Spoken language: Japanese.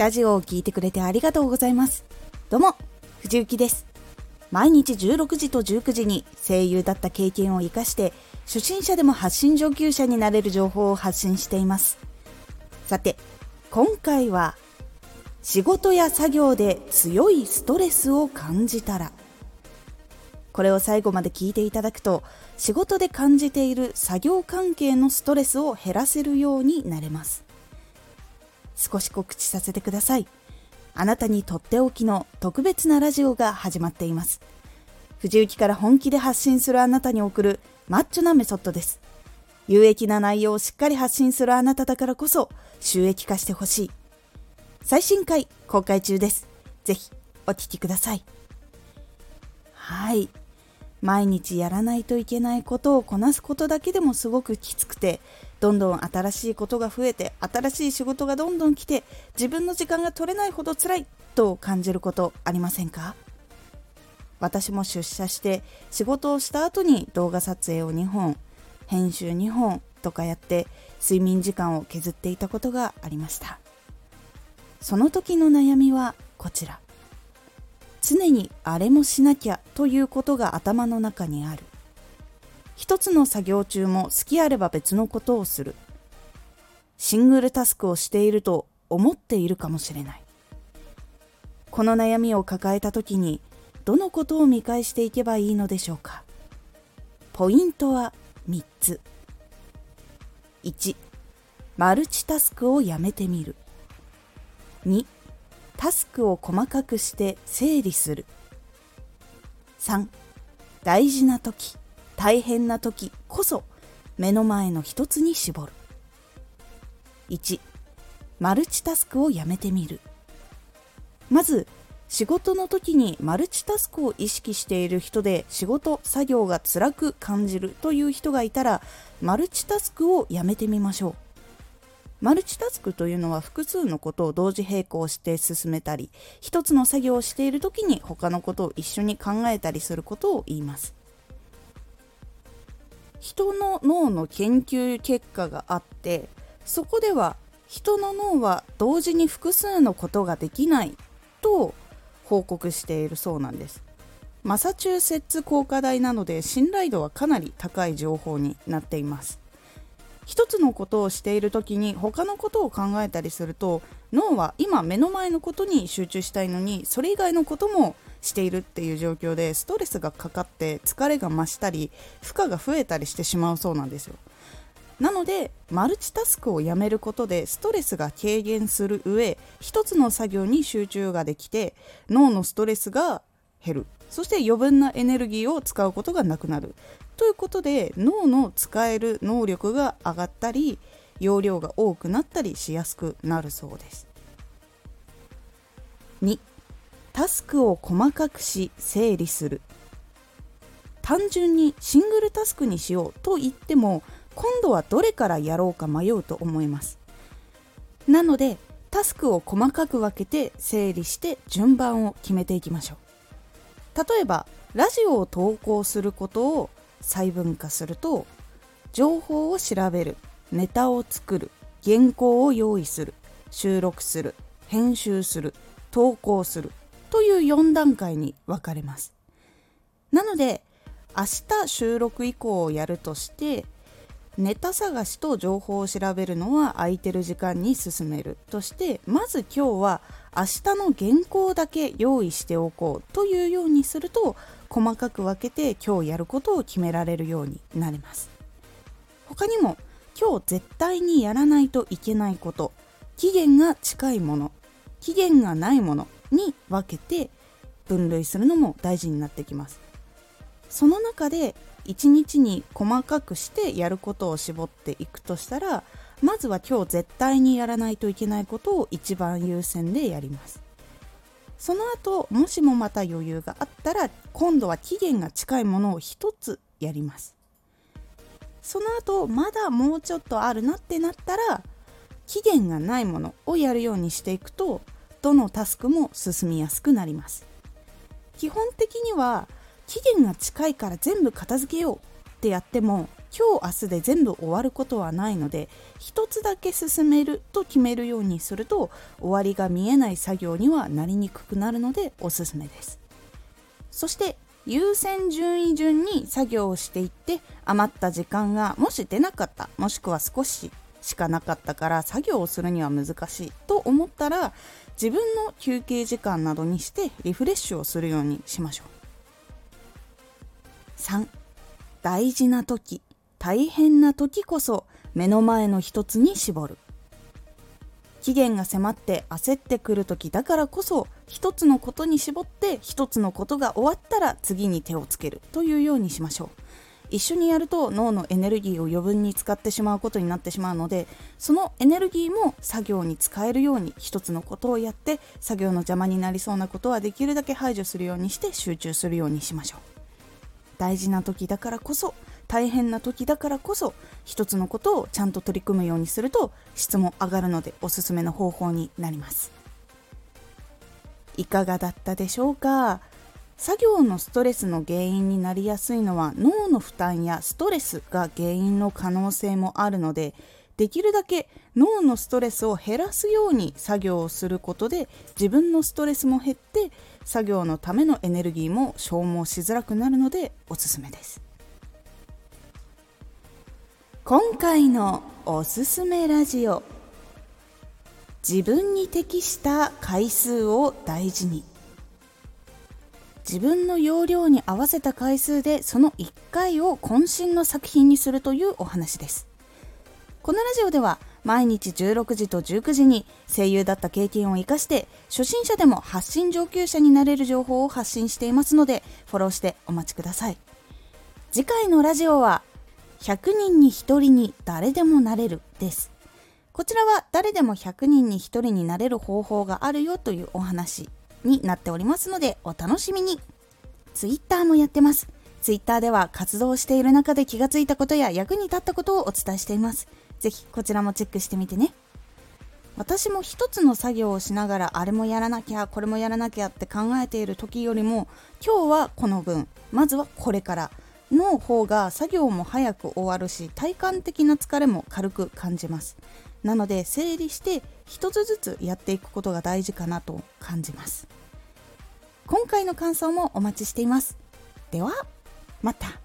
ラジオを聴いてくれてありがとうございます。どうも藤幸です。毎日16時と19時に声優だった経験を生かして初心者でも発信上級者になれる情報を発信しています。さて今回は仕事や作業で強いストレスを感じたら。これを最後まで聞いていただくと仕事で感じている作業関係のストレスを減らせるようになれます。少し告知させてください。あなたにとっておきの特別なラジオが始まっています。藤雪から本気で発信するあなたに送るマッチョなメソッドです。有益な内容をしっかり発信するあなただからこそ収益化してほしい。最新回公開中です。ぜひお聴きください。はい。毎日やらないといけないことをこなすことだけでもすごくきつくてどんどん新しいことが増えて新しい仕事がどんどん来て自分の時間が取れないほど辛いと感じることありませんか？私も出社して仕事をした後に動画撮影を2本編集2本とかやって睡眠時間を削っていたことがありました。その時の悩みはこちら。常にあれもしなきゃということが頭の中にある。一つの作業中も好きあれば別のことをする。シングルタスクをしていると思っているかもしれない。この悩みを抱えた時にどのことを見返していけばいいのでしょうか。ポイントは3つ。1マルチタスクをやめてみる。2タスクを細かくして整理する。3大事な時大変な時こそ目の前の一つに絞る。1マルチタスクをやめてみる。まず仕事の時にマルチタスクを意識している人で仕事作業が辛く感じるという人がいたらマルチタスクをやめてみましょう。マルチタスクというのは複数のことを同時並行して進めたり一つの作業をしている時に他のことを一緒に考えたりすることを言います。人の脳の研究結果があってそこでは人の脳は同時に複数のことができないと報告しているそうなんです。マサチューセッツ工科大なので信頼度はかなり高い情報になっています。一つのことをしている時に他のことを考えたりすると脳は今目の前のことに集中したいのにそれ以外のこともしているっていう状況でストレスがかかって疲れが増したり負荷が増えたりしてしまうそうなんですよ。なのでマルチタスクをやめることでストレスが軽減する上一つの作業に集中ができて脳のストレスが減る。そして余分なエネルギーを使うことがなくなる。ということで脳の使える能力が上がったり容量が多くなったりしやすくなるそうです。2タスクを細かくし整理する。単純にシングルタスクにしようと言っても今度はどれからやろうか迷うと思います。なのでタスクを細かく分けて整理して順番を決めていきましょう。例えばラジオを投稿することを細分化すると情報を調べるネタを作る原稿を用意する収録する編集する投稿するという4段階に分かれます。なので明日収録以降をやるとしてネタ探しと情報を調べるのは空いてる時間に進める。としてまず今日は明日の原稿だけ用意しておこうというようにすると細かく分けて今日やることを決められるようになります。他にも今日絶対にやらないといけないこと。期限が近いもの。期限がないもの。に分けて分類するのも大事になってきます。その中で1日に細かくしてやることを絞っていくとしたらまずは今日絶対にやらないといけないことを一番優先でやります。その後もしもまた余裕があったら今度は期限が近いものを1つやります。その後まだもうちょっとあるなってなったら期限がないものをやるようにしていくとどのタスクも進みやすくなります。基本的には期限が近いから全部片付けようってやっても今日明日で全部終わることはないので一つだけ進めると決めるようにすると終わりが見えない作業にはなりにくくなるのでおすすめです。そして優先順位順に作業をしていって余った時間がもし出なかったもしくは少ししかなかったから作業をするには難しいと思ったら自分の休憩時間などにしてリフレッシュをするようにしましょう。3大事な時。大変な時こそ目の前の一つに絞る。期限が迫って焦ってくる時だからこそ一つのことに絞って一つのことが終わったら次に手をつける。というようにしましょう。一緒にやると脳のエネルギーを余分に使ってしまうことになってしまうのでそのエネルギーも作業に使えるように一つのことをやって作業の邪魔になりそうなことはできるだけ排除するようにして集中するようにしましょう。大事な時だからこそ大変な時だからこそ一つのことをちゃんと取り組むようにすると質も上がるのでおすすめの方法になります。いかがだったでしょうか？作業のストレスの原因になりやすいのは脳の負担やストレスが原因の可能性もあるのでできるだけ脳のストレスを減らすように作業をすることで自分のストレスも減って作業のためのエネルギーも消耗しづらくなるのでおすすめです。今回のおすすめラジオ。自分に適した回数を大事に。自分の容量に合わせた回数でその1回を渾身の作品にするというお話です。このラジオでは毎日16時と19時に声優だった経験を生かして初心者でも発信上級者になれる情報を発信していますのでフォローしてお待ちください。次回のラジオは100人に1人に誰でもなれるです。こちらは誰でも100人に1人になれる方法があるよというお話になっておりますのでお楽しみに。Twitter もやってます。Twitter では活動している中で気がついたことや役に立ったことをお伝えしています。ぜひこちらもチェックしてみてね。私も一つの作業をしながらあれもやらなきゃこれもやらなきゃって考えている時よりも今日はこの分。まずはこれから。の方が作業も早く終わるし体感的な疲れも軽く感じます。なので整理して一つずつやっていくことが大事かなと感じます。今回の感想もお待ちしています。ではまた。